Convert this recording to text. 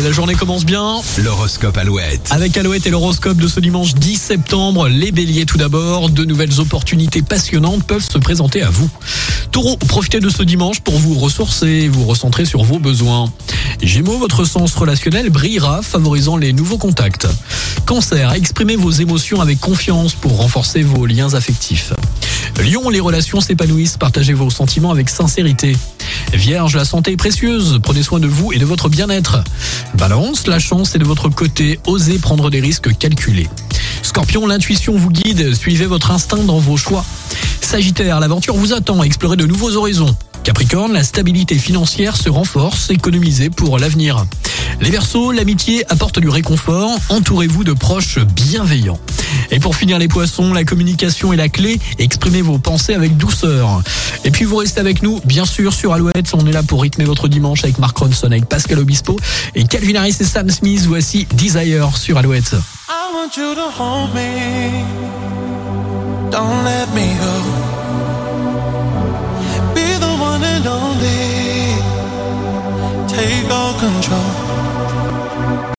Allez, la journée commence bien. L'horoscope Alouette. Avec Alouette et l'horoscope de ce dimanche 10 septembre, les béliers tout d'abord, de nouvelles opportunités passionnantes peuvent se présenter à vous. Taureau, profitez de ce dimanche pour vous ressourcer, vous recentrer sur vos besoins. Gémeaux, votre sens relationnel brillera, favorisant les nouveaux contacts. Cancer, exprimez vos émotions avec confiance pour renforcer vos liens affectifs. Lion, les relations s'épanouissent, partagez vos sentiments avec sincérité. Vierge, la santé est précieuse, prenez soin de vous et de votre bien-être. Balance, la chance est de votre côté, osez prendre des risques calculés. Scorpion, l'intuition vous guide, suivez votre instinct dans vos choix. Sagittaire, l'aventure vous attend, explorez de nouveaux horizons. Capricorne, la stabilité financière se renforce, économisez pour l'avenir. Les Verseaux, l'amitié apporte du réconfort, entourez-vous de proches bienveillants. Et pour finir les poissons, la communication est la clé, exprimez vos pensées avec douceur. Et puis vous restez avec nous, bien sûr, sur Alouette, on est là pour rythmer votre dimanche avec Mark Ronson, avec Pascal Obispo et Calvin Harris et Sam Smith, voici Desire sur Alouette.